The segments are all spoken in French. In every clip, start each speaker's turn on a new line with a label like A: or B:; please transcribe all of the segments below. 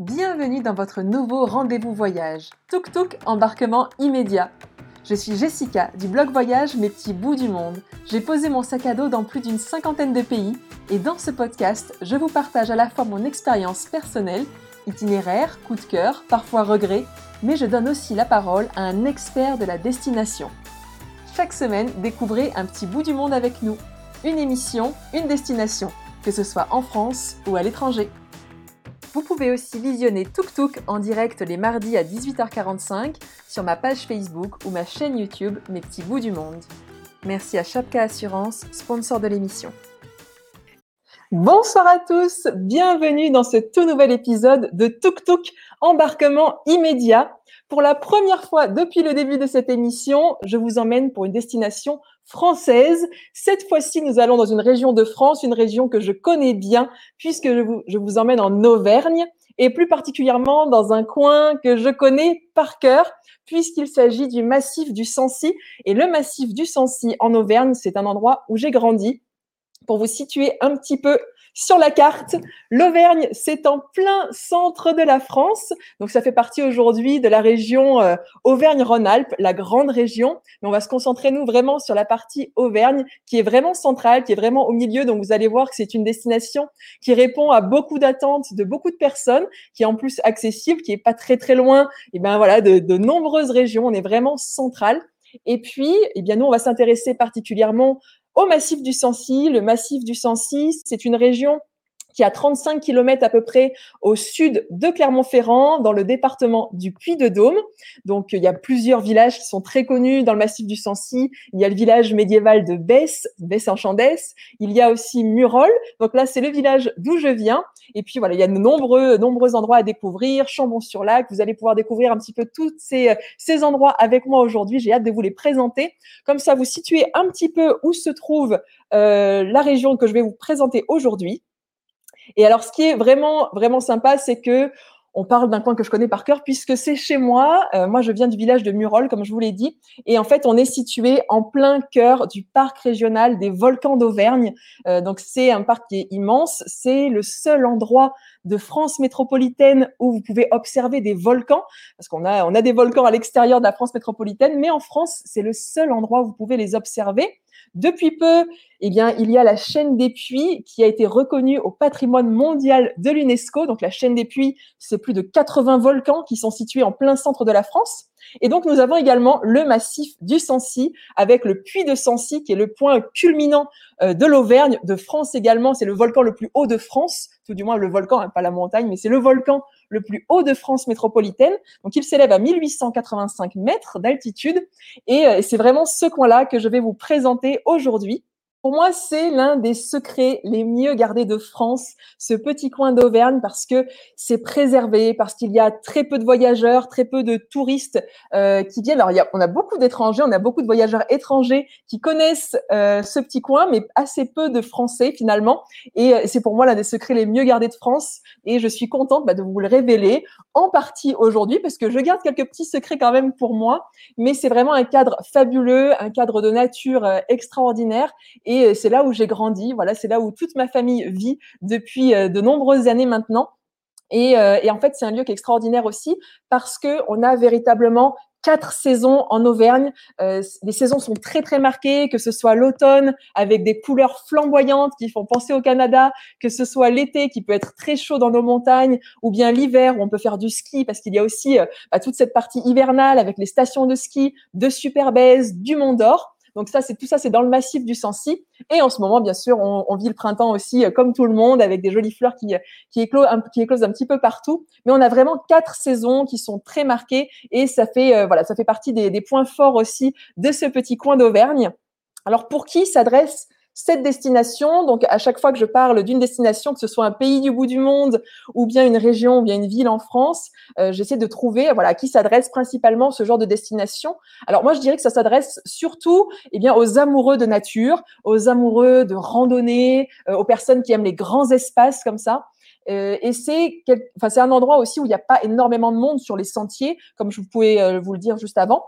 A: Bienvenue dans votre nouveau rendez-vous voyage. Tuk Tuk embarquement immédiat. Je suis Jessica du blog voyage Mes petits bouts du monde. J'ai posé mon sac à dos dans plus d'une cinquantaine de pays et dans ce podcast, je vous partage à la fois mon expérience personnelle, itinéraire, coup de cœur, parfois regret, mais je donne aussi la parole à un expert de la destination. Chaque semaine, découvrez un petit bout du monde avec nous. Une émission, une destination, que ce soit en France ou à l'étranger. Vous pouvez aussi visionner Tuk Tuk en direct les mardis à 18h45 sur ma page Facebook ou ma chaîne YouTube Mes petits bouts du monde. Merci à Chapka Assurance, sponsor de l'émission. Bonsoir à tous, bienvenue dans ce tout nouvel épisode de Tuk Tuk embarquement immédiat. Pour la première fois depuis le début de cette émission, je vous emmène pour une destination française. Cette fois-ci, nous allons dans une région de France, une région que je connais bien, puisque je vous, emmène en Auvergne, et plus particulièrement dans un coin que je connais par cœur, puisqu'il s'agit du massif du Sancy. Et le massif du Sancy en Auvergne, c'est un endroit où j'ai grandi. Pour vous situer un petit peu sur la carte. L'Auvergne, c'est en plein centre de la France. Donc, ça fait partie aujourd'hui de la région euh, Auvergne-Rhône-Alpes, la grande région. Mais on va se concentrer, nous, vraiment sur la partie Auvergne, qui est vraiment centrale, qui est vraiment au milieu. Donc, vous allez voir que c'est une destination qui répond à beaucoup d'attentes de beaucoup de personnes, qui est en plus accessible, qui est pas très, très loin, et ben voilà, de, de nombreuses régions. On est vraiment central. Et puis, eh bien, nous, on va s'intéresser particulièrement au massif du Sancy. Le massif du Sancy, c'est une région qui a 35 km à peu près au sud de Clermont-Ferrand, dans le département du Puy-de-Dôme. Donc, il y a plusieurs villages qui sont très connus dans le massif du Sancy. Il y a le village médiéval de Besse, Besse-en-Chandès. Il y a aussi Murol. Donc là, c'est le village d'où je viens. Et puis voilà, il y a de nombreux, nombreux endroits à découvrir. Chambon-sur-Lac. Vous allez pouvoir découvrir un petit peu tous ces, ces endroits avec moi aujourd'hui. J'ai hâte de vous les présenter. Comme ça, vous situez un petit peu où se trouve euh, la région que je vais vous présenter aujourd'hui. Et alors, ce qui est vraiment, vraiment sympa, c'est que on parle d'un coin que je connais par cœur puisque c'est chez moi. Euh, moi, je viens du village de Murol, comme je vous l'ai dit. Et en fait, on est situé en plein cœur du parc régional des volcans d'Auvergne. Euh, donc, c'est un parc qui est immense. C'est le seul endroit de France métropolitaine où vous pouvez observer des volcans, parce qu'on a, on a des volcans à l'extérieur de la France métropolitaine, mais en France, c'est le seul endroit où vous pouvez les observer. Depuis peu, eh bien, il y a la chaîne des puits qui a été reconnue au patrimoine mondial de l'UNESCO. Donc, la chaîne des puits, c'est plus de 80 volcans qui sont situés en plein centre de la France. Et donc, nous avons également le massif du Sancy avec le puits de Sancy qui est le point culminant euh, de l'Auvergne, de France également. C'est le volcan le plus haut de France, tout du moins le volcan, hein, pas la montagne, mais c'est le volcan le plus haut de France métropolitaine. Donc, il s'élève à 1885 mètres d'altitude. Et euh, c'est vraiment ce coin-là que je vais vous présenter aujourd'hui. Pour moi, c'est l'un des secrets les mieux gardés de France, ce petit coin d'Auvergne, parce que c'est préservé, parce qu'il y a très peu de voyageurs, très peu de touristes euh, qui viennent. Alors, il y a, on a beaucoup d'étrangers, on a beaucoup de voyageurs étrangers qui connaissent euh, ce petit coin, mais assez peu de Français finalement. Et euh, c'est pour moi l'un des secrets les mieux gardés de France. Et je suis contente bah, de vous le révéler en partie aujourd'hui, parce que je garde quelques petits secrets quand même pour moi. Mais c'est vraiment un cadre fabuleux, un cadre de nature euh, extraordinaire. Et euh, c'est là où j'ai grandi. Voilà, c'est là où toute ma famille vit depuis euh, de nombreuses années maintenant. Et, euh, et en fait, c'est un lieu qui est extraordinaire aussi parce que on a véritablement quatre saisons en Auvergne. Les saisons sont très très marquées, que ce soit l'automne avec des couleurs flamboyantes qui font penser au Canada, que ce soit l'été qui peut être très chaud dans nos montagnes, ou bien l'hiver où on peut faire du ski parce qu'il y a aussi bah, toute cette partie hivernale avec les stations de ski de Superbèze, du Mont d'Or. Donc ça, c'est tout ça, c'est dans le massif du Sancy. Et en ce moment, bien sûr, on, vit le printemps aussi, euh, comme tout le monde, avec des jolies fleurs qui, qui, éclosent un, qui un petit peu partout. Mais on a vraiment quatre saisons qui sont très marquées et ça fait, euh, voilà, ça fait partie des points forts aussi de ce petit coin d'Auvergne. Alors pour qui s'adresse cette destination. Donc, à chaque fois que je parle d'une destination, que ce soit un pays du bout du monde ou bien une région ou bien une ville en France, euh, j'essaie de trouver voilà à qui s'adresse principalement ce genre de destination. Alors moi, je dirais que ça s'adresse surtout eh bien aux amoureux de nature, aux amoureux de randonnée, euh, aux personnes qui aiment les grands espaces comme ça. Euh, et c'est, enfin, c'est un endroit aussi où il n'y a pas énormément de monde sur les sentiers, comme je pouvais vous le dire juste avant.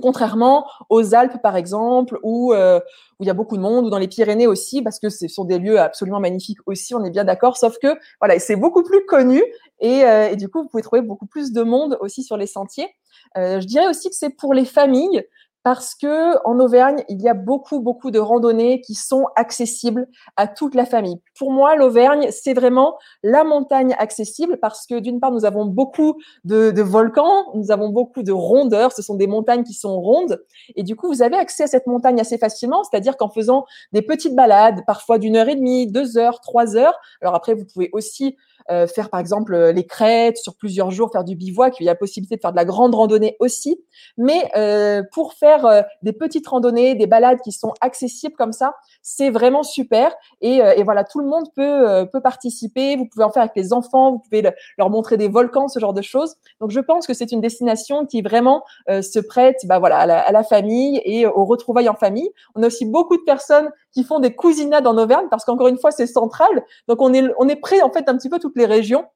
A: Contrairement aux Alpes, par exemple, où, euh, où il y a beaucoup de monde, ou dans les Pyrénées aussi, parce que ce sont des lieux absolument magnifiques aussi, on est bien d'accord. Sauf que voilà, c'est beaucoup plus connu et, euh, et, du coup, vous pouvez trouver beaucoup plus de monde aussi sur les sentiers. Euh, je dirais aussi que c'est pour les familles parce que en Auvergne, il y a beaucoup, beaucoup de randonnées qui sont accessibles à toute la famille. Pour moi, l'Auvergne, c'est vraiment la montagne accessible parce que d'une part, nous avons beaucoup de, de, volcans, nous avons beaucoup de rondeurs, ce sont des montagnes qui sont rondes, et du coup, vous avez accès à cette montagne assez facilement, c'est-à-dire qu'en faisant des petites balades, parfois d'une heure et demie, deux heures, trois heures, alors après, vous pouvez aussi euh, faire par exemple euh, les crêtes sur plusieurs jours, faire du bivouac. Il y a possibilité de faire de la grande randonnée aussi. Mais euh, pour faire euh, des petites randonnées, des balades qui sont accessibles comme ça, c'est vraiment super. Et, et, voilà, tout le monde peut, peut participer. Vous pouvez en faire avec les enfants, vous pouvez leur montrer des volcans, ce genre de choses. Donc je pense que c'est une destination qui vraiment se prête bah, voilà, à la, à la famille et aux retrouvailles en famille. On a aussi beaucoup de personnes qui font des cousinades en Auvergne parce qu'encore une fois, c'est central. Donc on est, on est prêt en fait un petit peu les régions,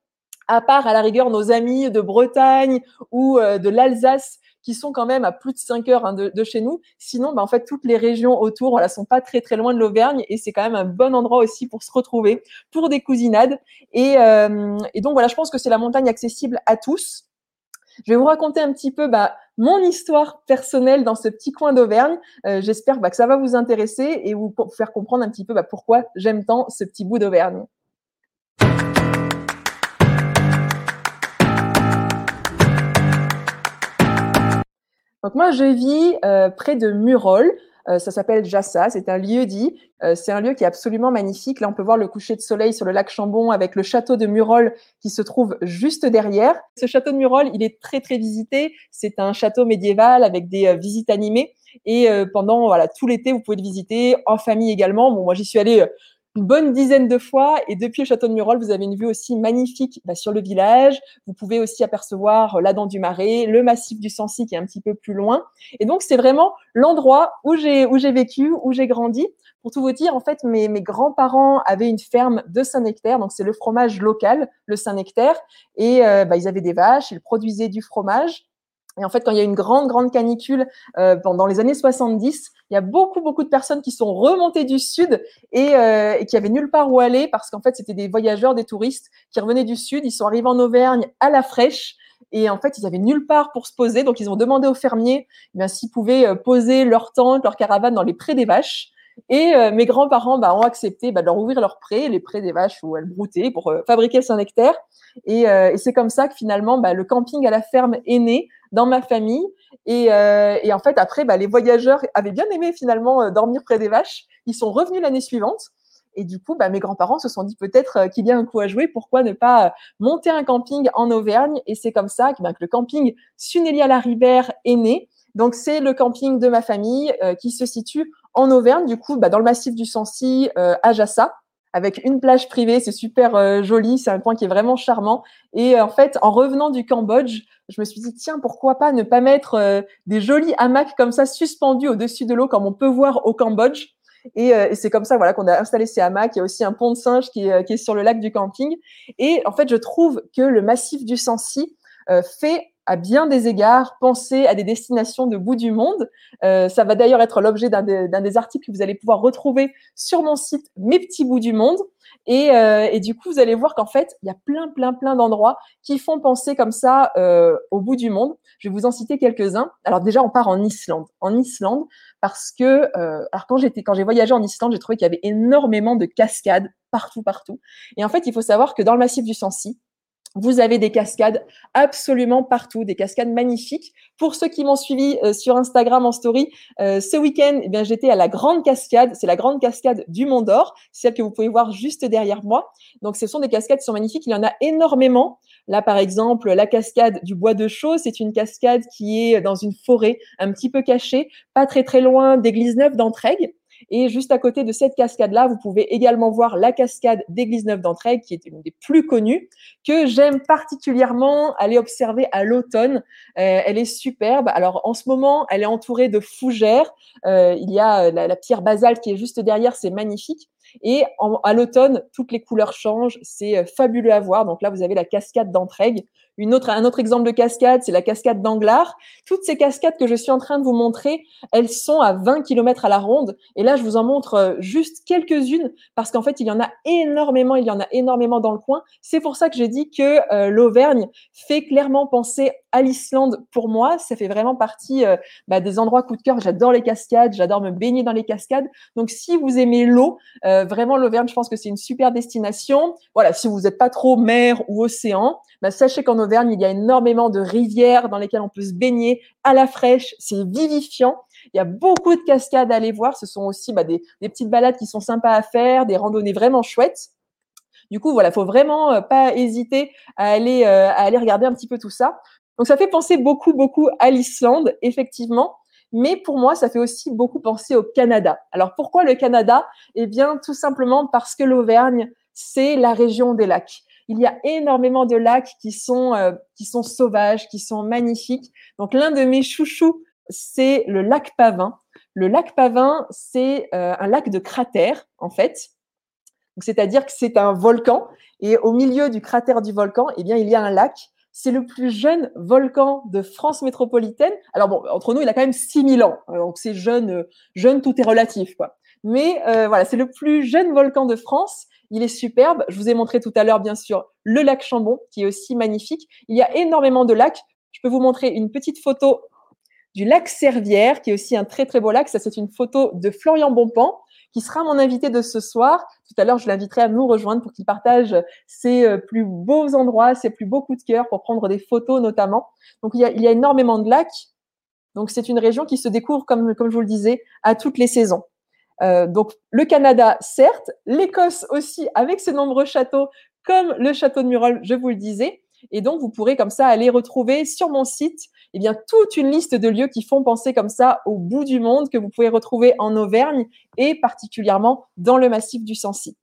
A: à part à la rigueur nos amis de Bretagne ou euh, de l'Alsace qui sont quand même à plus de 5 heures hein, de, chez nous. Sinon, bah, en fait, toutes les régions autour, voilà, sont pas très très loin de l'Auvergne et c'est quand même un bon endroit aussi pour se retrouver pour des cousinades. Et, euh, donc voilà, je pense que c'est la montagne accessible à tous. Je vais vous raconter un petit peu bah, mon histoire personnelle dans ce petit coin d'Auvergne. Euh, J'espère bah, que ça va vous intéresser et vous faire comprendre un petit peu bah, pourquoi j'aime tant ce petit bout d'Auvergne. Donc moi, je vis euh, près de Murol. Euh, ça s'appelle Jassa, c'est un lieu dit. Euh, c'est un lieu qui est absolument magnifique. Là, on peut voir le coucher de soleil sur le lac Chambon avec le château de Murol qui se trouve juste derrière. Ce château de Murol, il est très très visité. C'est un château médiéval avec des euh, visites animées. Et pendant voilà tout l'été, vous pouvez le visiter en famille également. Bon, moi, j'y suis allée une bonne dizaine de fois. Et depuis le château de Murol, vous avez une vue aussi magnifique bah, sur le village. Vous pouvez aussi apercevoir euh, la dent du Marais, le massif du Sancy qui est un petit peu plus loin. Et donc, c'est vraiment l'endroit où j'ai où j'ai vécu, où j'ai grandi. Pour tout vous dire, en fait, mes, mes grands-parents avaient une ferme de Saint-Nectaire, donc c'est le fromage local, le Saint-Nectaire, et euh, bah, ils avaient des vaches, ils produisaient du fromage. Et en fait, quand il y a une grande, grande canicule euh, pendant les années 70, il y a beaucoup, beaucoup de personnes qui sont remontées du sud et, euh, et qui avaient nulle part où aller parce qu'en fait, c'était des voyageurs, des touristes qui revenaient du sud. Ils sont arrivés en Auvergne à la fraîche. Et en fait, ils avaient nulle part pour se poser. Donc, ils ont demandé aux fermiers eh s'ils pouvaient euh, poser leur tente, leur caravane dans les prés des vaches. Et euh, mes grands-parents bah, ont accepté bah, de leur ouvrir leurs prés, les prés des vaches où elles broutaient pour euh, fabriquer nectaire. Et, euh, et c'est comme ça que finalement, bah, le camping à la ferme est né dans ma famille. Et, en fait, après, les voyageurs avaient bien aimé finalement dormir près des vaches. Ils sont revenus l'année suivante. Et du coup, mes grands-parents se sont dit peut-être qu'il y a un coup à jouer. Pourquoi ne pas monter un camping en Auvergne? Et c'est comme ça que, le camping Sunélia-la-Ribère est né. Donc, c'est le camping de ma famille qui se situe en Auvergne, du coup, bah, dans le massif du Sancy, euh, à Jassa, avec une plage privée. C'est super euh, joli. C'est un coin qui est vraiment charmant. Et en fait, en revenant du Cambodge, je me suis dit, tiens, pourquoi pas ne pas mettre des jolis hamacs comme ça suspendus au-dessus de l'eau, comme on peut voir au Cambodge. Et, et c'est comme ça voilà qu'on a installé ces hamacs. Il y a aussi un pont de singe qui qui est sur le lac du camping. Et en fait, je trouve que le massif du Sancy fait à bien des égards penser à des destinations de bout du monde. Euh, ça va d'ailleurs être l'objet d'un des, articles que vous allez pouvoir retrouver sur mon site Mes petits bouts du monde. Et, euh, et du coup, vous allez voir qu'en fait, il y a plein, plein, plein d'endroits qui font penser comme ça euh, au bout du monde. Je vais vous en citer quelques-uns. Alors déjà, on part en Islande. En Islande, parce que euh, alors quand j'étais, quand j'ai voyagé en Islande, j'ai trouvé qu'il y avait énormément de cascades partout, partout. Et en fait, il faut savoir que dans le massif du Sancy, vous avez des cascades absolument partout, des cascades magnifiques. Pour ceux qui m'ont suivi euh, sur Instagram en story, euh, ce week-end, eh bien, j'étais à la grande cascade. C'est la grande cascade du Mont d'Or, celle que vous pouvez voir juste derrière moi. Donc, ce sont des cascades qui sont magnifiques. Il y en a énormément. Là, par exemple, la cascade du Bois de Chaux, c'est une cascade qui est dans une forêt un petit peu cachée, pas très très loin d'Église Neuve d'Entraigues. Et juste à côté de cette cascade-là, vous pouvez également voir la cascade d'Église Neuve d'Entraigues, qui est une des plus connues, que j'aime particulièrement aller observer à l'automne. Euh, elle est superbe. Alors en ce moment, elle est entourée de fougères. Euh, il y a la, la, pierre basalte qui est juste derrière, c'est magnifique. Et à l'automne, toutes les couleurs changent. C'est euh, fabuleux à voir. Donc là, vous avez la cascade autre, un autre exemple de cascade, c'est la cascade d'Anglar. Toutes ces cascades que je suis en train de vous montrer, elles sont à 20 km à la ronde. Et là, je vous en montre euh, juste quelques-unes parce qu'en fait, il y en a énormément, il y en a énormément dans le coin. C'est pour ça que j'ai dit que euh, l'Auvergne fait clairement penser à l'Islande pour moi. Ça fait vraiment partie euh, bah, des endroits coup de cœur. J'adore les cascades, j'adore me baigner dans les cascades. Donc, si vous aimez l'eau, vraiment l'Auvergne, je pense que c'est une super destination. Voilà, si vous n'êtes pas trop mer ou océan, bah, sachez qu'en Auvergne, il y a énormément de rivières dans lesquelles on peut se baigner à la fraîche. C'est vivifiant. Il y a beaucoup de cascades à aller voir. Ce sont aussi bah, des, petites balades qui sont sympas à faire, des randonnées vraiment chouettes. Du coup, voilà, faut vraiment euh, pas hésiter euh, à aller regarder un petit peu tout ça. Donc, ça fait penser beaucoup, beaucoup à l'Islande, effectivement. Mais pour moi, ça fait aussi beaucoup penser au Canada. Alors, pourquoi le Canada? Eh bien, tout simplement parce que l'Auvergne, c'est la région des lacs il y a énormément de lacs qui sont, euh, qui sont sauvages, qui sont magnifiques. Donc, l'un de mes chouchous, c'est le lac Pavin. Le lac Pavin, c'est euh, un lac de cratère, en fait. C'est-à-dire que c'est un volcan. Et au milieu du cratère du volcan, eh bien, il y a un lac. C'est le plus jeune volcan de France métropolitaine. Alors bon, entre nous, il a quand même 6000 ans. Donc c'est jeune, euh, jeune, tout est relatif, quoi. Mais voilà, c'est le plus jeune volcan de France. Il est superbe. Je vous ai montré tout à l'heure, bien sûr, le lac Chambon, qui est aussi magnifique. Il y a énormément de lacs. Je peux vous montrer une petite photo du lac Servière, qui est aussi un très très beau lac. Ça, c'est une photo de Florian Bonpan, qui sera mon invité de ce soir. Tout à l'heure, je l'inviterai à nous rejoindre pour qu'il partage ses euh, plus beaux endroits, ses plus beaux coups de cœur pour prendre des photos notamment. Donc, il y a, énormément de lacs. Donc, c'est une région qui se découvre, comme, comme je vous le disais, à toutes les saisons. Euh, donc le Canada, certes, l'Écosse aussi, avec ses nombreux châteaux, comme le château de Murol, je vous le disais. Et donc, vous pourrez comme ça aller retrouver sur mon site eh bien, toute une liste de lieux qui font penser comme ça au bout du monde que vous pouvez retrouver en Auvergne et particulièrement dans le massif du Sancy.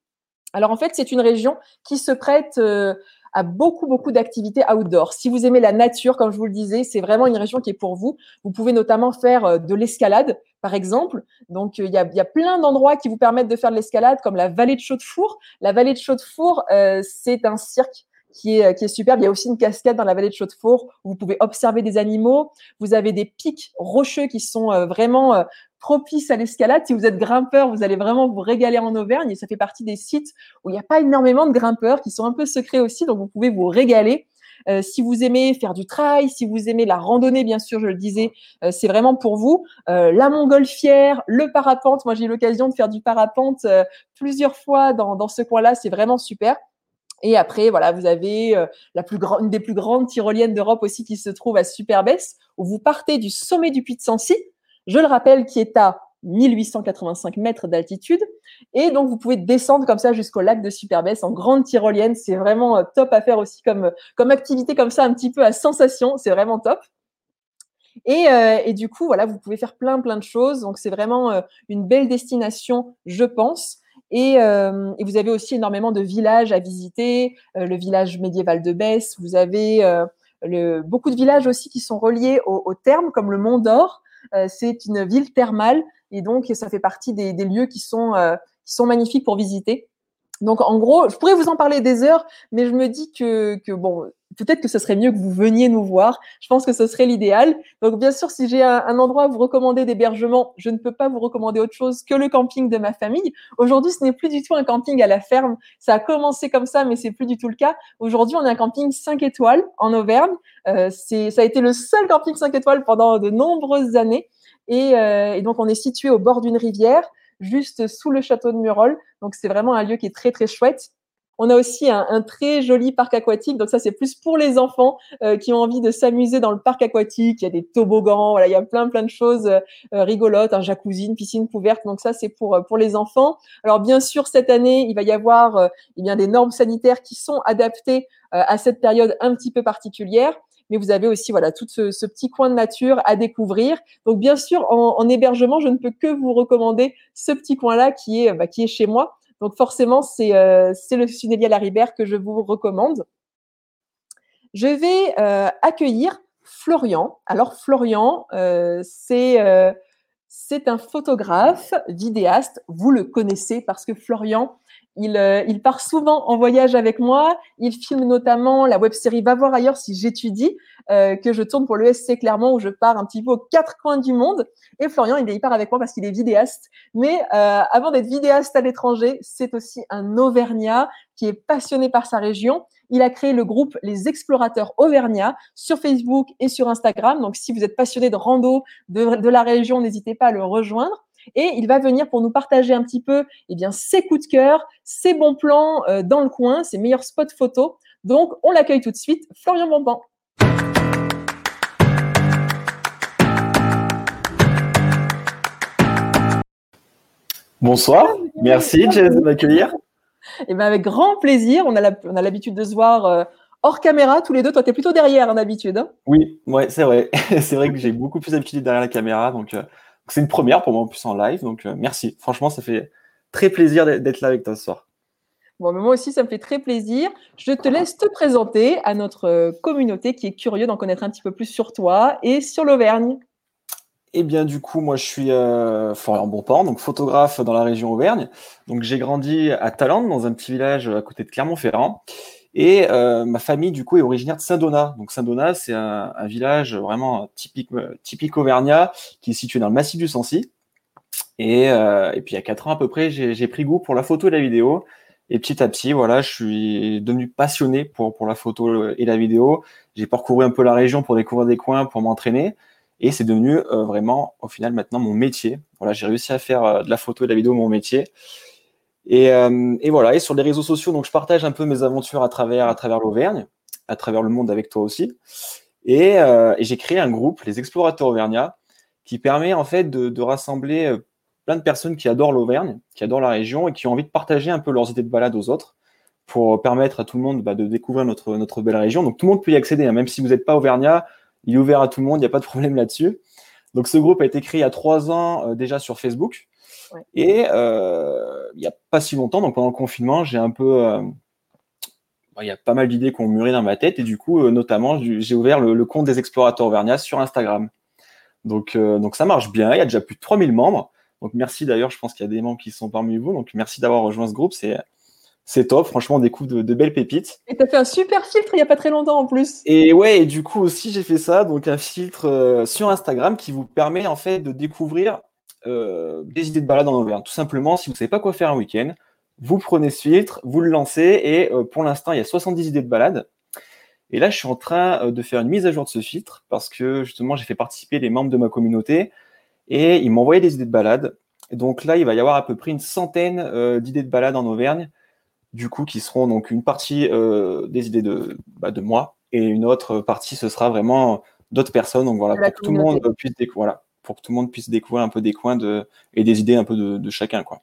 A: Alors en fait, c'est une région qui se prête euh, à beaucoup, beaucoup d'activités outdoor. Si vous aimez la nature, comme je vous le disais, c'est vraiment une région qui est pour vous. Vous pouvez notamment faire euh, de l'escalade, par exemple. Donc, euh, il y, a, plein d'endroits qui vous permettent de faire de l'escalade, comme la vallée de Chaudefour. La vallée de Chaudefour, euh, c'est un cirque qui est, qui est superbe. Il y a aussi une cascade dans la vallée de Chaudefour où vous pouvez observer des animaux. Vous avez des pics rocheux qui sont vraiment propice à l'escalade. Si vous êtes grimpeur, vous allez vraiment vous régaler en Auvergne et ça fait partie des sites où il n'y a pas énormément de grimpeurs qui sont un peu secrets aussi, donc vous pouvez vous régaler. Euh, si vous aimez faire du trail, si vous aimez la randonnée, bien sûr, je le disais, euh, c'est vraiment pour vous. Euh, la montgolfière, le parapente. Moi, j'ai eu l'occasion de faire du parapente plusieurs fois dans, dans ce coin-là. C'est vraiment super. Et après, voilà, vous avez la plus grande, une des plus grandes tyroliennes d'Europe aussi qui se trouve à Superbès, où vous partez du sommet du Puy de Sancy je le rappelle, qui est à 1885 mètres d'altitude. Et donc, vous pouvez descendre comme ça jusqu'au lac de Superbès en grande tyrolienne. C'est vraiment euh, top à faire aussi comme, comme activité comme ça, un petit peu à sensation. C'est vraiment top. Et, euh, et, du coup, voilà, vous pouvez faire plein, plein de choses. Donc, c'est vraiment euh, une belle destination, je pense. Et, et, vous avez aussi énormément de villages à visiter. le village médiéval de Besse. Vous avez le, beaucoup de villages aussi qui sont reliés au, au terme, comme le Mont d'Or. Euh, c'est une ville thermale et donc ça fait partie des, lieux qui sont, euh, qui sont magnifiques pour visiter. Donc en gros, je pourrais vous en parler des heures, mais je me dis que, que bon, peut-être que ce serait mieux que vous veniez nous voir. Je pense que ce serait l'idéal. Donc bien sûr, si j'ai un, endroit à vous recommander d'hébergement, je ne peux pas vous recommander autre chose que le camping de ma famille. Aujourd'hui, ce n'est plus du tout un camping à la ferme. Ça a commencé comme ça, mais c'est plus du tout le cas. Aujourd'hui, on a un camping 5 étoiles en Auvergne. Euh, c'est, ça a été le seul camping 5 étoiles pendant de nombreuses années. Et, euh, et donc, on est situé au bord d'une rivière juste sous le château de Murol. Donc c'est vraiment un lieu qui est très très chouette. On a aussi un, très joli parc aquatique. Donc ça, c'est plus pour les enfants euh, qui ont envie de s'amuser dans le parc aquatique. Il y a des toboggans, voilà, il y a plein plein de choses euh, rigolotes, un jacuzzi, une piscine couverte. Donc ça, c'est pour euh, pour les enfants. Alors bien sûr, cette année, il va y avoir eh bien des normes sanitaires qui sont adaptées à cette période un petit peu particulière mais vous avez aussi voilà tout ce, ce, petit coin de nature à découvrir. Donc bien sûr, en, en, hébergement, je ne peux que vous recommander ce petit coin-là qui est bah, qui est chez moi. Donc forcément, c'est euh, le Sunélia Laribert que je vous recommande. Je vais euh, accueillir Florian. Alors Florian, euh, euh, c'est un photographe, vidéaste. Vous le connaissez parce que Florian Il, euh, il, part souvent en voyage avec moi. Il filme notamment la web série Va voir ailleurs si j'étudie, euh, que je tourne pour l'ESC Clermont, où je pars un petit peu aux quatre coins du monde. Et Florian, il, il part avec moi parce qu'il est vidéaste. Mais euh, avant d'être vidéaste à l'étranger, c'est aussi un Auvergnat qui est passionné par sa région. Il a créé le groupe Les Explorateurs Auvergnat sur Facebook et sur Instagram. Donc, si vous êtes passionné de rando de la région, n'hésitez pas à le rejoindre et il va venir pour nous partager un petit peu eh bien, ses coups de cœur, ses bons plans euh, dans le coin, ses meilleurs spots photos. Donc, on l'accueille tout de suite, Florian Bonban.
B: Bonsoir, merci Jess de m'accueillir.
A: Eh ben avec grand plaisir, on a l'habitude de se voir euh, hors caméra tous les deux. Toi, tu es plutôt derrière en habitude. Hein?
B: Oui, ouais, c'est vrai. c'est vrai que j'ai beaucoup plus d'habitude derrière la caméra, donc euh, c'est une première pour moi en plus en live, donc euh, merci. Franchement, ça fait très plaisir d'être là avec toi ce soir.
A: Bon, mais moi aussi, ça me fait très plaisir. Je te laisse te présenter à notre euh, communauté qui est curieux d'en connaître un petit peu plus sur toi et sur l'Auvergne.
B: Eh bien, du coup, moi, je suis euh, Florian Bonpan, donc photographe dans la région Auvergne. Donc, j'ai grandi à Talente, dans un petit village à côté de Clermont-Ferrand. Et euh, ma famille, du coup, est originaire de Saint-Donat. Donc, Saint-Donat, c'est un, village vraiment typique, typique auvergnat qui est situé dans le massif du Sancy. Et, euh, puis, il y a quatre ans à peu près, j'ai pris goût pour la photo et la vidéo. Et petit à petit, voilà, je suis devenu passionné pour, pour la photo et la vidéo. J'ai parcouru un peu la région pour découvrir des coins, pour m'entraîner. Et c'est devenu euh, vraiment, au final, maintenant mon métier. Voilà, j'ai réussi à faire de la photo et de la vidéo mon métier. Et, euh, et, voilà, et sur les réseaux sociaux, donc je partage un peu mes aventures à travers, l'Auvergne, à travers le monde avec toi aussi. Et, euh, et j'ai créé un groupe, les Explorateurs Auvergnats, qui permet en fait de, rassembler euh, plein de personnes qui adorent l'Auvergne, qui adorent la région et qui ont envie de partager un peu leurs idées de balade aux autres pour permettre à tout le monde bah, de découvrir notre, belle région. Donc tout le monde peut y accéder, hein, même si vous n'êtes pas Auvergnat, il est ouvert à tout le monde, il n'y a pas de problème là-dessus. Donc ce groupe a été créé il y a trois ans déjà sur Facebook. Et euh, il n'y a pas si longtemps, donc pendant le confinement, j'ai un peu. Euh, il y a pas mal d'idées qui ont mûri dans ma tête, et du coup, euh, notamment, j'ai ouvert le, le, compte des explorateurs auvergnats sur Instagram. Donc, euh, donc ça marche bien, il y a déjà plus de 3000 membres. Donc merci d'ailleurs, je pense qu'il y a des membres qui sont parmi vous. Donc merci d'avoir rejoint ce groupe, c'est c'est top. Franchement, on découvre de, de, belles pépites.
A: Et tu as fait un super filtre il n'y a pas très longtemps en plus.
B: Et ouais, et du coup aussi, j'ai fait ça. Donc, un filtre euh, sur Instagram qui vous permet en fait de découvrir euh, des idées de balade en Auvergne. Tout simplement, si vous ne savez pas quoi faire un week-end, vous prenez ce filtre, vous le lancez et euh, pour l'instant, il y a 70 idées de balade. Et là, je suis en train euh, de faire une mise à jour de ce filtre parce que justement, j'ai fait participer les membres de ma communauté et ils m'ont envoyé des idées de balade. Et donc là, il va y avoir à peu près une centaine euh, d'idées de balade en Auvergne, du coup, qui seront donc une partie euh, des idées de, bah, de moi et une autre partie, ce sera vraiment d'autres personnes. Donc voilà, pour que tout le monde puisse découvrir. Voilà pour que tout le monde puisse découvrir un peu des coins de, et des idées un peu de, de chacun. Quoi.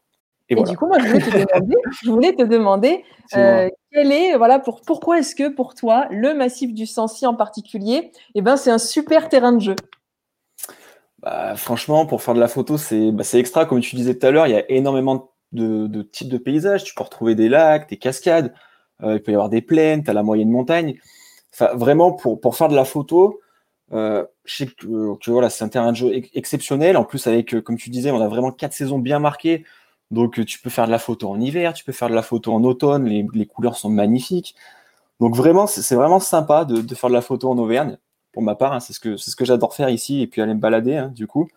A: Et, et voilà. du coup, moi, je voulais te demander, je voulais te demander euh, quel est, voilà, pour, pourquoi est-ce que pour toi, le massif du Sancy en particulier, eh ben, c'est un super terrain de jeu?
B: Bah, Franchement, pour faire de la photo, c'est bah, extra. Comme tu disais tout à l'heure, il y a énormément de, de, types de paysages. Tu peux retrouver des lacs, des cascades, euh, il peut y avoir des plaines, tu as la moyenne montagne. Enfin, vraiment, pour, pour faire de la photo, euh, je sais que, que voilà, c'est un terrain de jeu exceptionnel. En plus, avec, comme tu disais, on a vraiment quatre saisons bien marquées. Donc, tu peux faire de la photo en hiver, tu peux faire de la photo en automne. Les, les couleurs sont magnifiques. Donc, vraiment, c'est vraiment sympa de, de, faire de la photo en Auvergne. Pour ma part, hein, c'est ce que ce que j'adore faire ici et puis aller me balader, hein, du coup.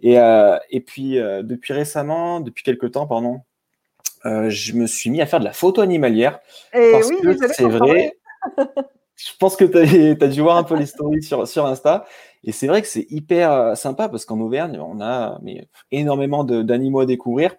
B: Et, euh, et puis, euh, depuis récemment, depuis quelques temps, pardon, euh, je me suis mis à faire de la photo animalière.
A: Et parce oui, que
B: c'est vrai. je pense que tu as, dû voir un peu les stories sur, sur Insta. Et c'est vrai que c'est hyper euh, sympa parce qu'en Auvergne, on a mais, énormément d'animaux à découvrir.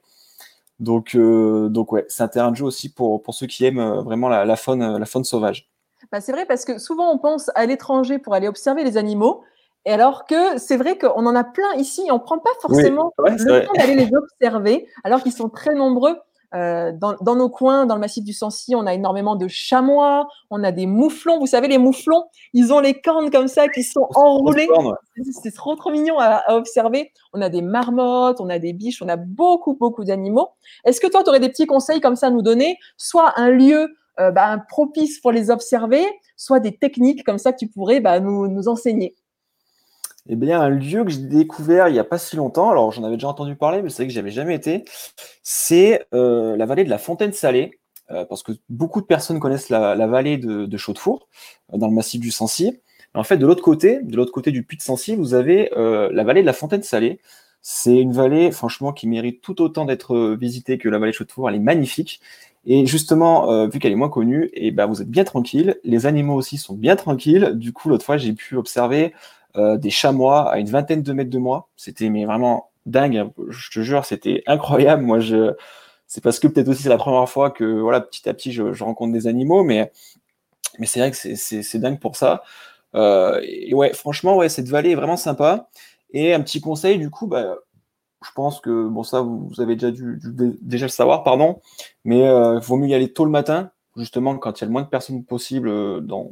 B: Donc, euh, donc ouais, c'est un terrain de jeu aussi pour, pour ceux qui aiment euh, vraiment la, la, faune, la faune sauvage.
A: Bah c'est vrai parce que souvent on pense à l'étranger pour aller observer les animaux. Et alors que c'est vrai qu'on en a plein ici, on ne prend pas forcément oui, ouais, le temps d'aller les observer, alors qu'ils sont très nombreux. Euh, dans, dans, nos coins, dans le massif du Sancy, on a énormément de chamois, on a des mouflons. Vous savez, les mouflons, ils ont les cornes comme ça qui sont enroulées. C'est trop, trop mignon à, à, observer. On a des marmottes, on a des biches, on a beaucoup, beaucoup d'animaux. Est-ce que toi, tu aurais des petits conseils comme ça à nous donner? Soit un lieu euh, bah, propice pour les observer, soit des techniques comme ça que tu pourrais bah, nous, nous enseigner
B: Eh bien, un lieu que j'ai découvert il n'y a pas si longtemps, alors j'en avais déjà entendu parler, mais c'est vrai que j'avais jamais été, c'est la vallée de la Fontaine Salée, parce que beaucoup de personnes connaissent la, vallée de, de Chaudefour, dans le massif du Sancy. En fait, de l'autre côté, de l'autre côté du puits de Sancy, vous avez la vallée de la Fontaine Salée, c'est une vallée, franchement, qui mérite tout autant d'être euh, visitée que la vallée de Chaudefour. Elle est magnifique. Et justement, euh, vu qu'elle est moins connue, et eh ben, vous êtes bien tranquille. Les animaux aussi sont bien tranquilles. Du coup, l'autre fois, j'ai pu observer euh, des chamois à une vingtaine de mètres de moi. C'était mais vraiment dingue. Je te jure, c'était incroyable. Moi, je, c'est parce que peut-être aussi c'est la première fois que voilà, petit à petit, je, rencontre des animaux, mais mais c'est vrai que c'est dingue pour ça. et ouais, franchement, ouais, cette vallée est vraiment sympa. Et un petit conseil, du coup, bah, je pense que bon ça vous avez déjà dû, déjà le savoir, pardon, mais il euh, vaut mieux y aller tôt le matin, justement quand il y a le moins de personnes possible euh, dans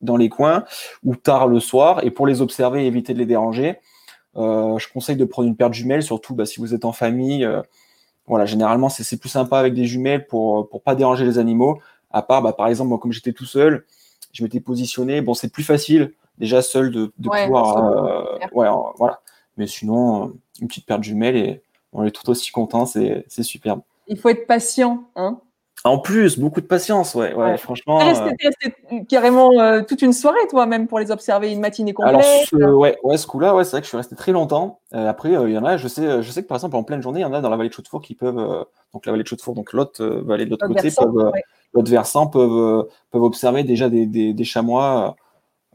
B: dans les coins, ou tard le soir, et pour les observer et éviter de les déranger, euh, je conseille de prendre une paire de jumelles, surtout bah, si vous êtes en famille. voilà, généralement c'est plus sympa avec des jumelles pour pour pas déranger les animaux. À part, bah, par exemple, moi, comme j'étais tout seul, je m'étais positionné. Bon, c'est plus facile déjà seul de, pouvoir. Euh, ouais, voilà. Mais sinon, euh, une petite paire de jumelles et on est tout aussi content, c'est superbe.
A: Il faut être patient, hein
B: en plus, beaucoup de patience, ouais, ouais, franchement.
A: Tu resté, euh, carrément toute une soirée, toi, même pour les observer, une matinée complète.
B: Alors, ouais, ouais, ce coup-là, ouais, c'est vrai que je suis resté très longtemps. après, il y en a, je sais, je sais que par exemple, en pleine journée, il y en a dans la vallée de Chaudefour qui peuvent, donc la vallée de Chaudefour, donc l'autre vallée de l'autre côté, peuvent, l'autre versant, peuvent, peuvent observer déjà des, des, des chamois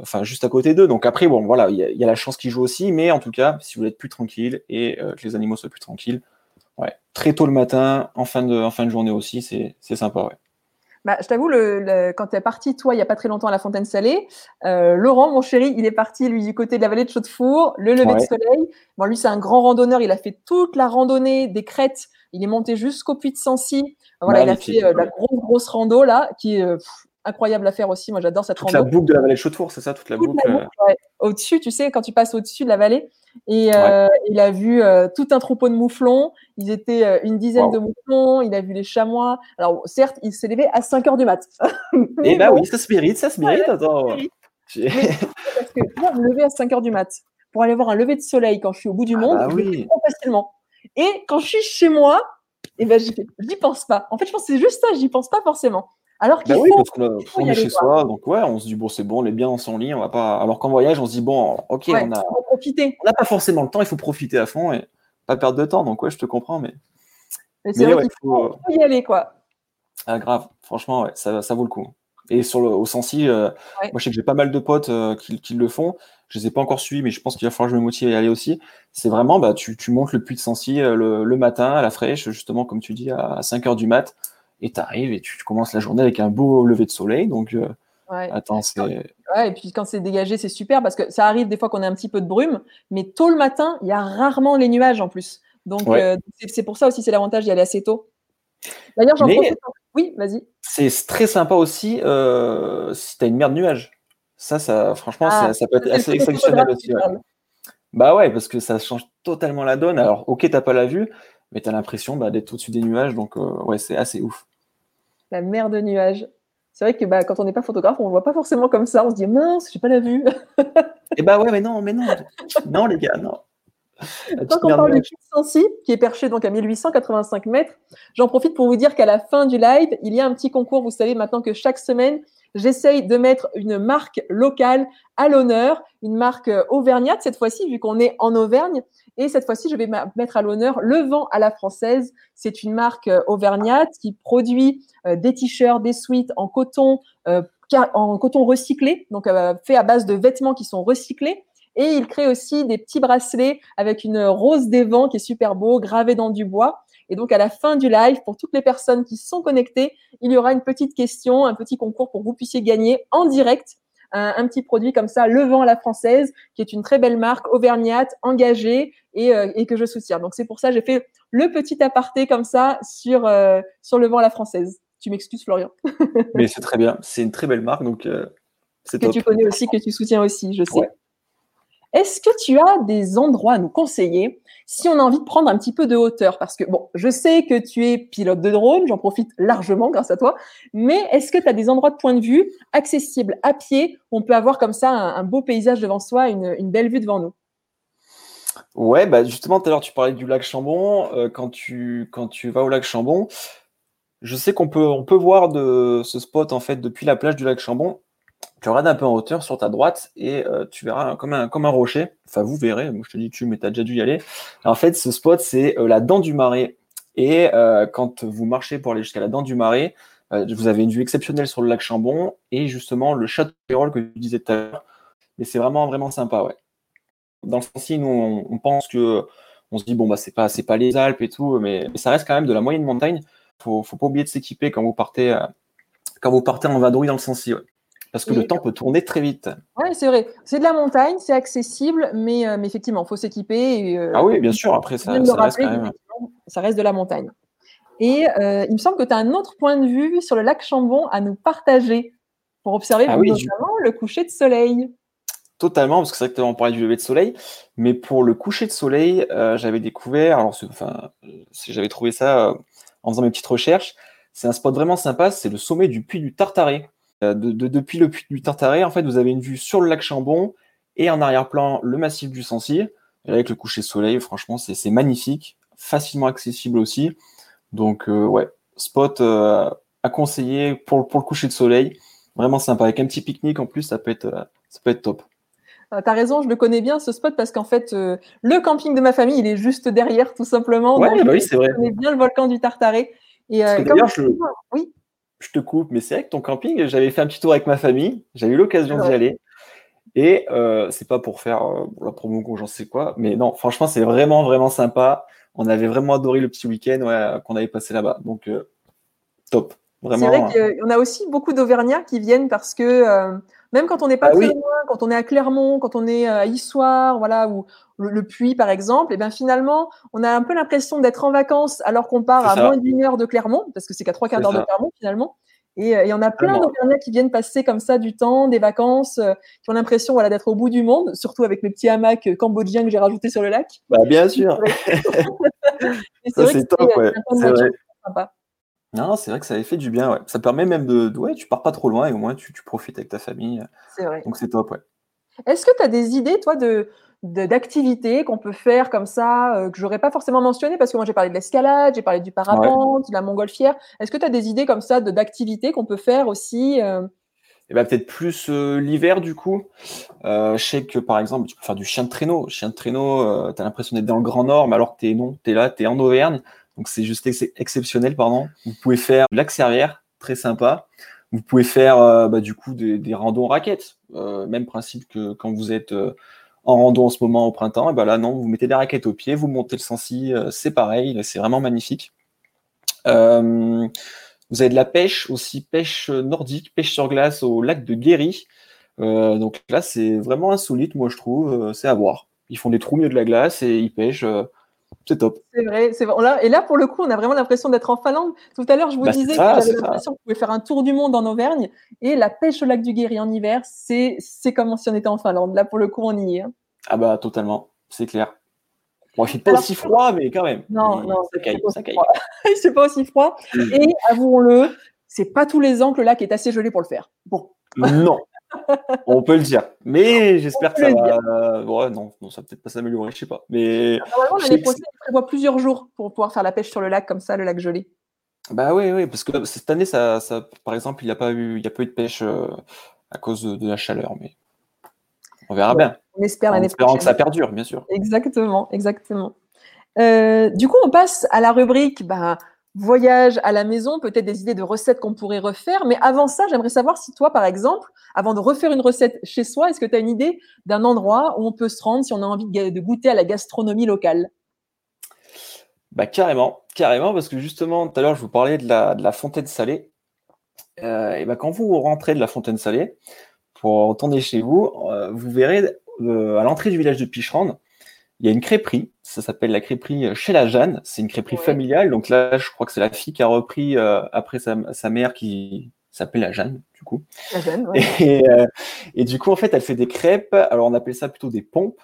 B: enfin juste à côté d'eux. Donc après, bon, voilà, il y, a la chance qu'ils jouent aussi, mais en tout cas, si vous voulez être plus tranquille et euh, que les animaux soient plus tranquilles, ouais, très tôt le matin, en fin de, en fin de journée aussi, c'est sympa, ouais.
A: Bah, je t'avoue, le, quand tu es parti, toi, il n'y a pas très longtemps à la Fontaine Salée, euh, Laurent, mon chéri, il est parti, lui, du côté de la vallée de Chaudefour, le lever de soleil. Bon, lui, c'est un grand randonneur, il a fait toute la randonnée des crêtes, il est monté jusqu'au puits de Sancy. Voilà, il a fait euh, la grosse, grosse rando, là, qui est incroyable à faire aussi. Moi, j'adore cette
B: toute la boucle de la vallée de c'est ça, toute la boucle.
A: Euh. Au-dessus, tu sais, quand tu passes au-dessus de la vallée. Et euh, il a vu euh, tout un troupeau de mouflons. Ils étaient une dizaine de mouflons. Il a vu les chamois. Alors, certes, il s'est levé à 5 heures du mat.
B: Et eh bah oui, ça se mérite, ça se mérite. Attends.
A: parce que moi, me lever à 5 heures du mat pour aller voir un lever de soleil quand je suis au bout du ah monde, bah oui. facilement. Et quand je suis chez moi, et eh ben, j'y pense pas. En fait, je pense que c'est juste ça, j'y pense pas forcément. Alors qu'il oui, parce
B: qu'on est chez soi, donc ouais, on se dit bon c'est bon, on est bien dans son lit, on va pas. Alors qu'en voyage, on se dit bon, ok, on a,
A: profiter.
B: On n'a pas forcément le temps, il faut profiter à fond et pas perdre de temps. Donc ouais, je te comprends, mais.
A: mais c'est vrai qu'il faut, y aller quoi.
B: Ah grave, franchement, ouais, ça, ça vaut le coup. Et sur le, au Sensi, euh, moi je sais que j'ai pas mal de potes euh, qui, qui, le font. Je les ai pas encore suivis, mais je pense qu'il va falloir que je me motive à y aller aussi. C'est vraiment, bah, tu, tu montes le puits de Sensi euh, le, le, matin à la fraîche, justement, comme tu dis, à 5 heures du mat et tu arrives et tu, commences la journée avec un beau lever de soleil. Donc, euh, attends, c'est.
A: Ouais, et puis quand c'est dégagé, c'est super parce que ça arrive des fois qu'on a un petit peu de brume, mais tôt le matin, il y a rarement les nuages en plus. Donc, euh, c'est pour ça aussi, c'est l'avantage d'y aller assez tôt. D'ailleurs, j'en profite. Oui, vas-y.
B: C'est très sympa aussi euh, si tu as une mer de nuages. Ça, ça franchement, ah, ça, peut être assez exceptionnel aussi. Bah ouais, parce que ça change totalement la donne. Alors, ok, t'as pas la vue, mais tu as l'impression bah, d'être au-dessus des nuages. Donc, ouais, c'est assez ouf
A: la mer de nuages. C'est vrai que bah, quand on n'est pas photographe, on ne voit pas forcément comme ça. On se dit mince, j'ai pas la vue.
B: Eh bah ouais, mais non, mais non, non les gars, non.
A: Tant qu'on parle du Sancy, qui est perché donc à 1885 mètres, j'en profite pour vous dire qu'à la fin du live, il y a un petit concours. Vous savez maintenant que chaque semaine, j'essaye de mettre une marque locale à l'honneur, une marque auvergnate cette fois-ci, vu qu'on est en Auvergne. Et cette fois-ci, je vais mettre à l'honneur Le Vent à la française. C'est une marque euh, auvergnate qui produit euh, des t-shirts, des suites en coton, euh, en coton recyclé, donc fait à base de vêtements qui sont recyclés. Et il crée aussi des petits bracelets avec une rose des vents qui est super beau, gravé dans du bois. Et donc, à la fin du live, pour toutes les personnes qui sont connectées, il y aura une petite question, un petit concours pour que vous puissiez gagner en direct un, petit produit comme ça, Le Vent à la française, qui est une très belle marque auvergnate, engagée et, euh, et que je soutiens. Donc c'est pour ça que j'ai fait le petit aparté comme ça sur, euh, sur Le Vent à la française. Tu m'excuses, Florian.
B: Mais c'est très bien. C'est une très belle marque, donc euh, c'est
A: Que tu connais aussi, que tu soutiens aussi, je sais. Est-ce que tu as des endroits à nous conseiller si on a envie de prendre un petit peu de hauteur? Parce que, bon, je sais que tu es pilote de drone, j'en profite largement grâce à toi, mais est-ce que tu as des endroits de point de vue accessibles à pied où on peut avoir comme ça un, beau paysage devant soi, une, belle vue devant nous?
B: Ouais, bah justement, tout à l'heure, tu parlais du lac Chambon. Euh, quand, tu, vas au lac Chambon, je sais qu'on peut, peut voir de ce spot, en fait, depuis la plage du lac Chambon. Tu regardes un peu en hauteur sur ta droite et euh, tu verras comme un, comme un rocher. Enfin, vous verrez, moi je te dis tu, mais tu as déjà dû y aller. En fait, ce spot, c'est euh, la dent du marais. Et quand vous marchez pour aller jusqu'à la dent du marais, vous avez une vue exceptionnelle sur le lac Chambon et justement le château de que tu disais tout à l'heure. Mais c'est vraiment, vraiment sympa, ouais dans le sens nous, on, pense que on se dit bon bah c'est pas pas les Alpes et tout, mais, ça reste quand même de la moyenne montagne. Faut faut pas oublier de s'équiper quand vous partez euh, quand vous partez en vadrouille dans le sens Parce que le temps peut tourner très vite.
A: Oui, c'est vrai. C'est de la montagne, c'est accessible, mais, euh, mais effectivement, il faut s'équiper.
B: Euh, ah oui, bien sûr. Après, ça, reste quand même...
A: ça reste de la montagne. Et il me semble que tu as un autre point de vue sur le lac Chambon à nous partager pour observer ah notamment le coucher de soleil
B: totalement, parce que c'est vrai que on parlait du lever de soleil, mais pour le coucher de soleil, euh, j'avais découvert, alors enfin, j'avais trouvé ça euh, en faisant mes petites recherches, c'est un spot vraiment sympa, c'est le sommet du puits du Tartaret. Euh, de, depuis le puits du Tartaret, en fait, vous avez une vue sur le lac Chambon et en arrière-plan le massif du Sancy, avec le coucher de soleil, franchement, c'est magnifique, facilement accessible aussi. Donc, ouais, spot à conseiller pour, pour le coucher de soleil, vraiment sympa, avec un petit pique-nique en plus, ça peut être, ça peut être top.
A: Euh, t'as raison, je le connais bien ce spot parce qu'en fait, euh, le camping de ma famille, il est juste derrière, tout simplement.
B: Ouais, bah oui, c'est vrai.
A: Je connais bien le volcan du Tartaret.
B: Et euh, je... Oui. Je te coupe, mais c'est vrai que ton camping, j'avais fait un petit tour avec ma famille, j'avais eu l'occasion d'y aller. Et c'est pas pour faire la promo j'en sais quoi, mais non, franchement, c'est vraiment, vraiment sympa. On avait vraiment adoré le petit week-end qu'on avait passé là-bas. Donc, top.
A: C'est vrai qu'on a aussi beaucoup d'Auvergnats qui viennent parce que même quand on n'est pas ah très loin, quand on est à Clermont, quand on est à Issoire, voilà, ou le, Puy par exemple, et bien finalement, on a un peu l'impression d'être en vacances alors qu'on part à moins d'une heure de Clermont, parce que c'est qu'à trois quarts d'heure de Clermont finalement. Et, il y en a plein d'Auvergnats qui viennent passer comme ça du temps, des vacances, euh, qui ont l'impression voilà, d'être au bout du monde, surtout avec mes petits hamacs cambodgiens que j'ai rajoutés sur le lac.
B: Bah, bien sûr. c'est top, ouais. C'est vrai. Sympa. Non, c'est vrai que ça avait fait du bien, ouais. Ça permet même de, ouais, tu pars pas trop loin et au moins tu, profites avec ta famille.
A: C'est vrai.
B: Donc c'est top, ouais.
A: Est-ce que tu as des idées, toi, de, d'activités qu'on peut faire comme ça, euh, que j'aurais pas forcément mentionné parce que moi j'ai parlé de l'escalade, j'ai parlé du parapente, de la montgolfière. Est-ce que tu as des idées comme ça de, d'activités qu'on peut faire aussi euh?
B: Eh ben, peut-être plus euh, l'hiver du coup. je sais que par exemple, tu peux faire du chien de traîneau. Chien de traîneau, tu as l'impression d'être dans le Grand Nord, mais alors que tu es non, tu es là, tu es en Auvergne. Donc c'est juste exceptionnel, pardon. Vous pouvez faire lac Servière, très sympa. Vous pouvez faire euh, bah, du coup des, des raquettes. Euh, même principe que quand vous êtes euh, en rando en ce moment au printemps, et bah là non, vous mettez des raquettes au pied, vous montez le sensi, c'est pareil, c'est vraiment magnifique. vous avez de la pêche aussi, pêche nordique, pêche sur glace au lac de Guéry. donc là, c'est vraiment insolite, moi je trouve, c'est à voir. Ils font des trous milieu de la glace et ils pêchent c'est top.
A: C'est vrai, c'est vrai. Et là, pour le coup, on a vraiment l'impression d'être en Finlande. Tout à l'heure, je vous bah, disais que j'avais l'impression qu'on pouvait faire un tour du monde en Auvergne. Et la pêche au lac du Guéry en hiver, c'est comme si on était en Finlande. Là, pour le coup, on y est. Hein.
B: Ah bah totalement, c'est clair. Bon, il fait pas aussi froid, mais quand même.
A: Non, non, ça caille, ça caille. c'est pas aussi froid. Et avouons-le, c'est pas tous les ans que le lac est assez gelé pour le faire. Bon.
B: Non, on peut le dire. Mais j'espère que ça va. Ouais, non, non, ça va peut-être pas s'améliorer, je sais pas. Mais.
A: Normalement, l'année prochaine, on prévoit plusieurs jours pour pouvoir faire la pêche sur le lac, comme ça, le lac gelé.
B: Bah oui, oui, parce que cette année, ça, ça par exemple, il n'y a, pas eu, il y a pas eu de pêche euh, à cause de, la chaleur, mais on verra bien.
A: On espère l'année
B: prochaine. que ça perdure, bien sûr.
A: Exactement, exactement. Euh, du coup, on passe à la rubrique bah, voyage à la maison, peut-être des idées de recettes qu'on pourrait refaire. Mais avant ça, j'aimerais savoir si toi, par exemple, avant de refaire une recette chez soi, est-ce que tu as une idée d'un endroit où on peut se rendre si on a envie de goûter à la gastronomie locale?
B: Bah, Carrément, carrément, parce que justement, tout à l'heure, je vous parlais de la, fontaine salée. Euh, et bah, quand vous rentrez de la fontaine salée, pour retourner chez vous, euh, vous verrez euh, à l'entrée du village de Picherande, il y a une crêperie, ça s'appelle la crêperie chez la Jeanne, c'est une crêperie familiale, donc là je crois que c'est la fille qui a repris euh, après sa, mère qui s'appelle la Jeanne, du coup.
A: La Jeanne,
B: et, euh, et, du coup en fait elle fait des crêpes, alors on appelle ça plutôt des pompes,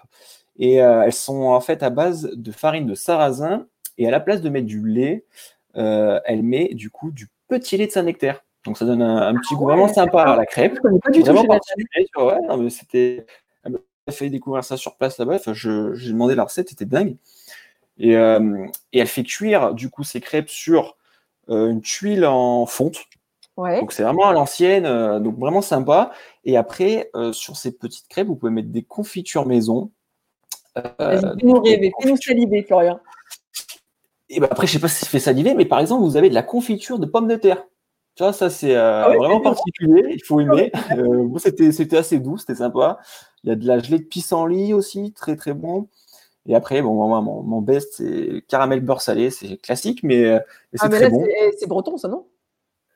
B: et euh, elles sont en fait à base de farine de sarrasin, et à la place de mettre du lait, elle met du coup du petit lait de Saint-Nectaire. Donc ça donne un, petit goût vraiment sympa à la crêpe.
A: Je pas du tout.
B: Vraiment particulier, ouais, c'était fait découvrir ça sur place là-bas. Enfin, j'ai demandé la recette, c'était dingue. Et, et, elle fait cuire du coup ses crêpes sur une tuile en fonte. Donc c'est vraiment à l'ancienne, donc vraiment sympa. Et après, sur ces petites crêpes, vous pouvez mettre des confitures maison.
A: Fais-nous rêver, fais-nous saliver, Florian.
B: Et ben après, je sais pas si ça fait saliver, mais par exemple, vous avez de la confiture de pommes de terre. Tu vois, ça c'est euh, ah vraiment particulier, il faut aimer. Euh, c'était assez doux, c'était sympa. Il y a de la gelée de pissenlit aussi, très très bon. Et après, bon, moi, mon, mon best, c'est caramel beurre salé, c'est classique, mais, euh, mais c'est ah, très bon.
A: C'est breton, ça, non?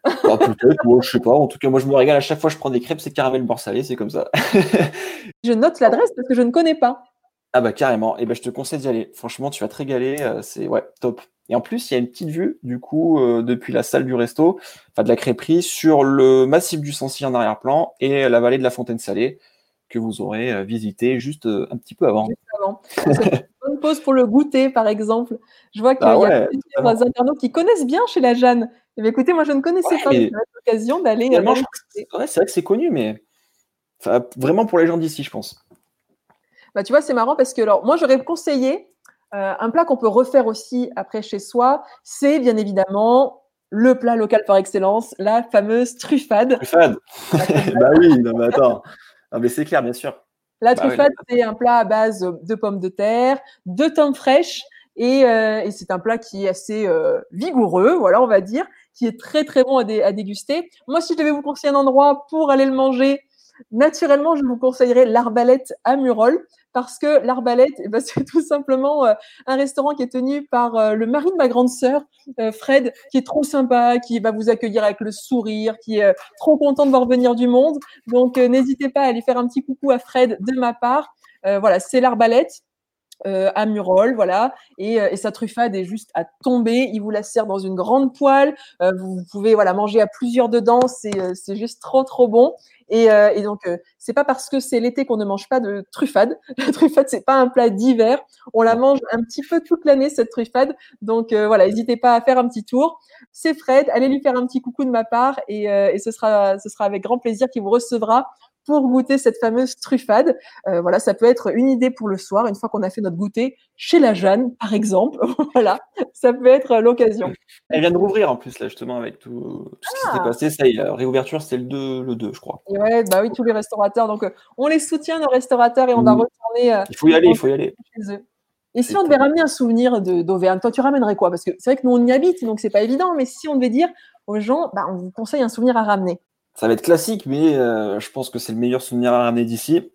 B: Ah, Peut-être, moi, je sais pas. En tout cas, moi, je me régale à chaque fois que je prends des crêpes, c'est caramel beurre salé, c'est comme ça.
A: je note l'adresse parce que je ne connais pas.
B: Ah bah carrément, et ben je te conseille d'y aller. Franchement, tu vas te régaler, c'est ouais, top. Et en plus, il y a une petite vue, du coup, euh, depuis la salle du resto, enfin de la crêperie, sur le massif du Sancy en arrière-plan et la vallée de la Fontaine Salée, que vous aurez euh, visité juste un petit peu avant.
A: Une bonne pause pour le goûter, par exemple. Je vois qu'il y a plusieurs internautes qui connaissent bien chez la Jeanne. Eh écoutez, moi, je ne connaissais pas. J'ai l'occasion d'aller.
B: c'est vrai que c'est connu, mais vraiment pour les gens d'ici, je pense.
A: Bah, tu vois, c'est marrant parce que alors, moi, j'aurais conseillé euh, un plat qu'on peut refaire aussi après chez soi. C'est bien évidemment le plat local par excellence, la fameuse truffade.
B: Truffade Bah oui, non, mais attends. mais c'est clair, bien sûr.
A: La bah truffade, c'est un plat à base de pommes de terre, de tomes fraîches. Et, euh, et c'est un plat qui est assez euh, vigoureux, voilà, on va dire, qui est très très bon à, à, déguster. Moi, si je devais vous conseiller un endroit pour aller le manger, naturellement, je vous conseillerais l'arbalète à Murol parce que l'arbalète, eh ben, c'est tout simplement euh, un restaurant qui est tenu par euh, le mari de ma grande sœur, euh, Fred, qui est trop sympa, qui va vous accueillir avec le sourire, qui est trop content de voir venir du monde. Donc, n'hésitez pas à aller faire un petit coucou à Fred de ma part. voilà, c'est l'arbalète. À Murol, voilà, et, et, sa truffade est juste à tomber. Il vous la sert dans une grande poêle. vous pouvez voilà manger à plusieurs dedans. C'est juste trop trop bon. Euh, et, donc, euh, c'est pas parce que c'est l'été qu'on ne mange pas de truffade. La truffade, c'est pas un plat d'hiver. On la mange un petit peu toute l'année cette truffade. Donc euh, voilà, n'hésitez pas à faire un petit tour. C'est Fred, allez lui faire un petit coucou de ma part et, et ce sera ce sera avec grand plaisir qu'il vous recevra pour goûter cette fameuse truffade. Euh, voilà, ça peut être une idée pour le soir, une fois qu'on a fait notre goûter chez la Jeanne, par exemple. voilà, ça peut être l'occasion.
B: Elle vient de rouvrir en plus, là, justement, avec tout, ce qui s'était ah. passé. Ça y est, réouverture, c'est le 2, le 2, je crois.
A: ouais, bah oui, tous les restaurateurs. Donc, euh, on les soutient, nos restaurateurs, et on va retourner.
B: Euh, il faut y aller, il faut y aller.
A: Et si on devait ramener un souvenir d'Auvergne, toi, tu ramènerais quoi? Parce que c'est vrai que nous, on y habite, donc c'est pas évident. Mais si on devait dire aux gens, bah, on vous conseille un souvenir à ramener
B: ça va être classique, mais euh, je pense que c'est le meilleur souvenir à ramener d'ici.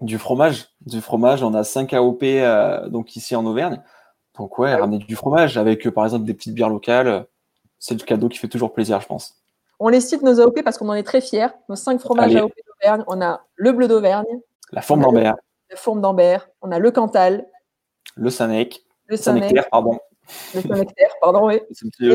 B: Du fromage. Du fromage, on a 5 AOP euh, donc ici en Auvergne. Donc ouais, ramener du fromage avec euh, par exemple des petites bières locales, c'est le cadeau qui fait toujours plaisir, je pense.
A: On les cite nos AOP parce qu'on en est très fiers. Nos 5 fromages AOP d'Auvergne, on a le bleu d'Auvergne,
B: la forme d'Ambert,
A: la forme d'Ambert, on a le Cantal,
B: le Sanec, le Sanec, pardon.
A: Le pardon, oui.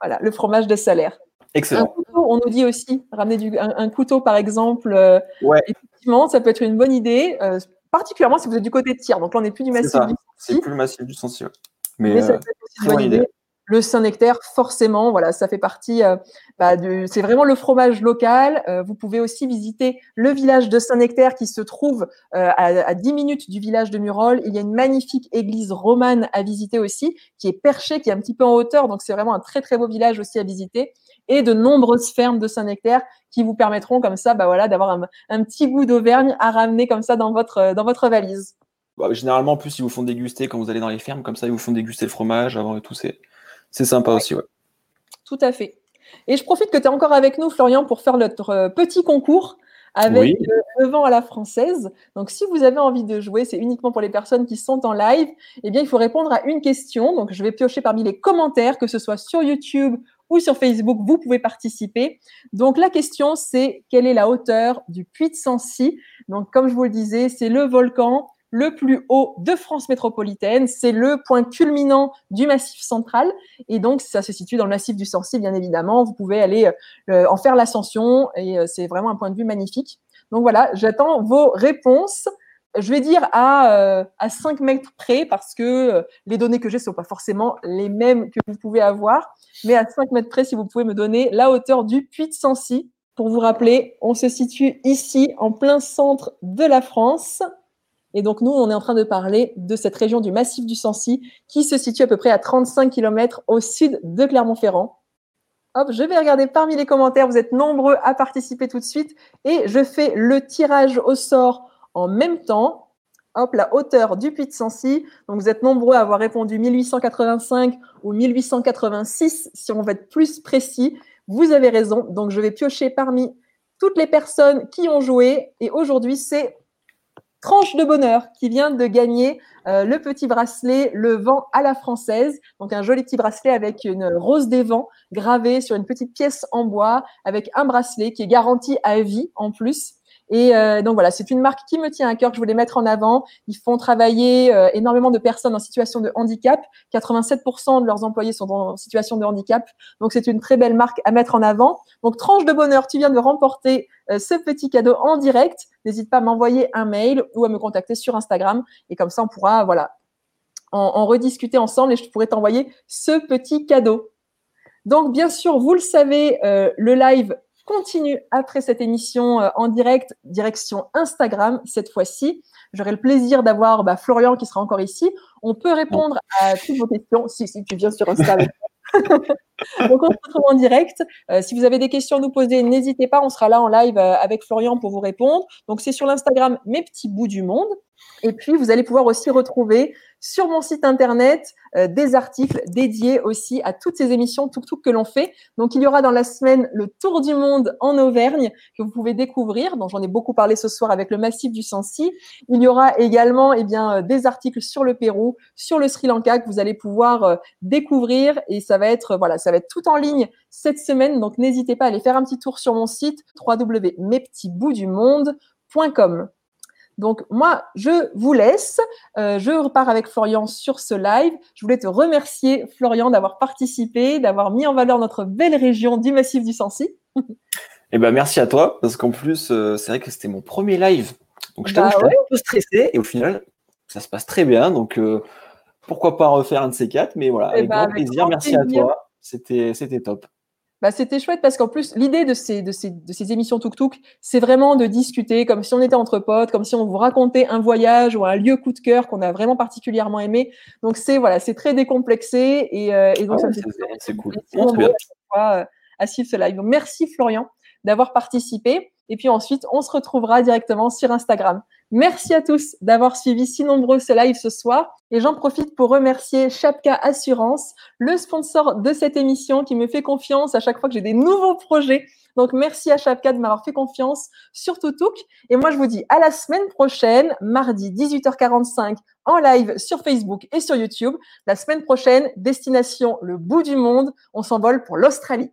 A: voilà, le fromage de Salaire.
B: Excellent.
A: on nous dit aussi, ramener du, un, couteau par exemple, euh,
B: ouais.
A: effectivement, ça peut être une bonne idée, euh, particulièrement si vous êtes du côté de tir. Donc là, on n'est plus du massif du
B: C'est plus le massif du.
A: Mais, ça euh, peut être aussi une bonne idée. Le Saint-Nectaire, forcément, voilà, ça fait partie. Bah, c'est vraiment le fromage local. vous pouvez aussi visiter le village de Saint-Nectaire qui se trouve à, à, 10 minutes du village de Murol. Il y a une magnifique église romane à visiter aussi, qui est perchée, qui est un petit peu en hauteur. Donc c'est vraiment un très très beau village aussi à visiter et de nombreuses fermes de Saint-Nectaire qui vous permettront comme ça bah voilà, d'avoir un, petit goût d'Auvergne à ramener comme ça dans votre, dans votre valise.
B: Bah, généralement, en plus, ils vous font déguster quand vous allez dans les fermes, comme ça, ils vous font déguster le fromage avant et tout. C'est, c'est sympa aussi. Ouais.
A: Tout à fait. Et je profite que tu es encore avec nous, Florian, pour faire notre euh, petit concours avec le vent à la française. Donc, si vous avez envie de jouer, c'est uniquement pour les personnes qui sont en live. Eh bien, il faut répondre à une question. Donc, je vais piocher parmi les commentaires, que ce soit sur YouTube ou sur Facebook, vous pouvez participer. Donc la question, c'est quelle est la hauteur du puits de Sancy? Donc comme je vous le disais, c'est le volcan le plus haut de France métropolitaine. C'est le point culminant du massif central. Et donc, ça se situe dans le massif du Sancy, bien évidemment. Vous pouvez aller euh, en faire l'ascension et euh, c'est vraiment un point de vue magnifique. Donc voilà, j'attends vos réponses je vais dire à, euh, à 5 mètres près parce que euh, les données que j'ai ne sont pas forcément les mêmes que vous pouvez avoir. Mais à 5 mètres près, si vous pouvez me donner la hauteur du puits de Sancy pour vous rappeler, on se situe ici en plein centre de la France. Et donc, nous, on est en train de parler de cette région du massif du Sancy qui se situe à peu près à 35 km au sud de Clermont-Ferrand. Hop, je vais regarder parmi les commentaires. Vous êtes nombreux à participer tout de suite. Et je fais le tirage au sort en même temps. Hop, la hauteur du puits de Sancy. Donc, vous êtes nombreux à avoir répondu 1885 ou 1886, si on veut être plus précis. Vous avez raison. Donc, je vais piocher parmi toutes les personnes qui ont joué. Et aujourd'hui, c'est Tranche de bonheur qui vient de gagner euh, le petit bracelet Le vent à la française. Donc un joli petit bracelet avec une rose des vents gravée sur une petite pièce en bois avec un bracelet qui est garanti à vie en plus. Et euh, donc voilà, c'est une marque qui me tient à cœur que je voulais mettre en avant. Ils font travailler euh, énormément de personnes en situation de handicap. 87% de leurs employés sont en situation de handicap. Donc c'est une très belle marque à mettre en avant. Donc tranche de bonheur, tu viens de remporter euh, ce petit cadeau en direct. N'hésite pas à m'envoyer un mail ou à me contacter sur Instagram. Et comme ça, on pourra voilà en, en rediscuter ensemble et je pourrais t'envoyer ce petit cadeau. Donc bien sûr, vous le savez, le live continue après cette émission euh, en direct, direction Instagram cette fois-ci. J'aurai le plaisir d'avoir bah, Florian qui sera encore ici. On peut répondre à toutes vos questions si, si tu viens sur Instagram. Donc on se retrouve en direct. Euh, si vous avez des questions à nous poser, n'hésitez pas, on sera là en live euh, avec Florian pour vous répondre. Donc c'est sur l'Instagram Mes petits bouts du monde. Et puis vous allez pouvoir aussi retrouver sur mon site internet euh, des articles dédiés aussi à toutes ces émissions tout tout que l'on fait. Donc il y aura dans la semaine le tour du monde en Auvergne que vous pouvez découvrir. Donc j'en ai beaucoup parlé ce soir avec le massif du Sancy. Il y aura également eh bien euh, des articles sur le Pérou, sur le Sri Lanka que vous allez pouvoir euh, découvrir et ça va être voilà, ça va être tout en ligne cette semaine. Donc n'hésitez pas à aller faire un petit tour sur mon site www.mespetitsboutsdumonde.com. Donc moi, je vous laisse. Euh, je repars avec Florian sur ce live. Je voulais te remercier, Florian, d'avoir participé, d'avoir mis en valeur notre belle région du Massif du Sancy.
B: Eh ben merci à toi, parce qu'en plus, euh, c'est vrai que c'était mon premier live. Donc je t'avoue, bah un peu stressé, et au final, ça se passe très bien. Donc euh, pourquoi pas refaire un de ces quatre, mais voilà, eh avec, bah, grand plaisir. Merci à toi. C'était top.
A: Bah, c'était chouette parce qu'en plus, l'idée de ces, de, ces, de ces émissions Tuk c'est vraiment de discuter comme si on était entre potes, comme si on vous racontait un voyage ou un lieu coup de cœur qu'on a vraiment particulièrement aimé. Donc, c'est voilà, c'est très décomplexé et, euh, et donc,
B: ah c'est cool.
A: À, à suivre ce live. Donc, merci Florian d'avoir participé. Et puis ensuite, on se retrouvera directement sur Instagram. Merci à tous d'avoir suivi si nombreux ce live ce soir. Et j'en profite pour remercier Chapka Assurance, le sponsor de cette émission qui me fait confiance à chaque fois que j'ai des nouveaux projets. Donc, merci à Chapka de m'avoir fait confiance sur Toutouk. Et moi, je vous dis à la semaine prochaine, mardi 18h45 en live sur Facebook et sur YouTube. La semaine prochaine, destination le bout du monde. On s'envole pour l'Australie.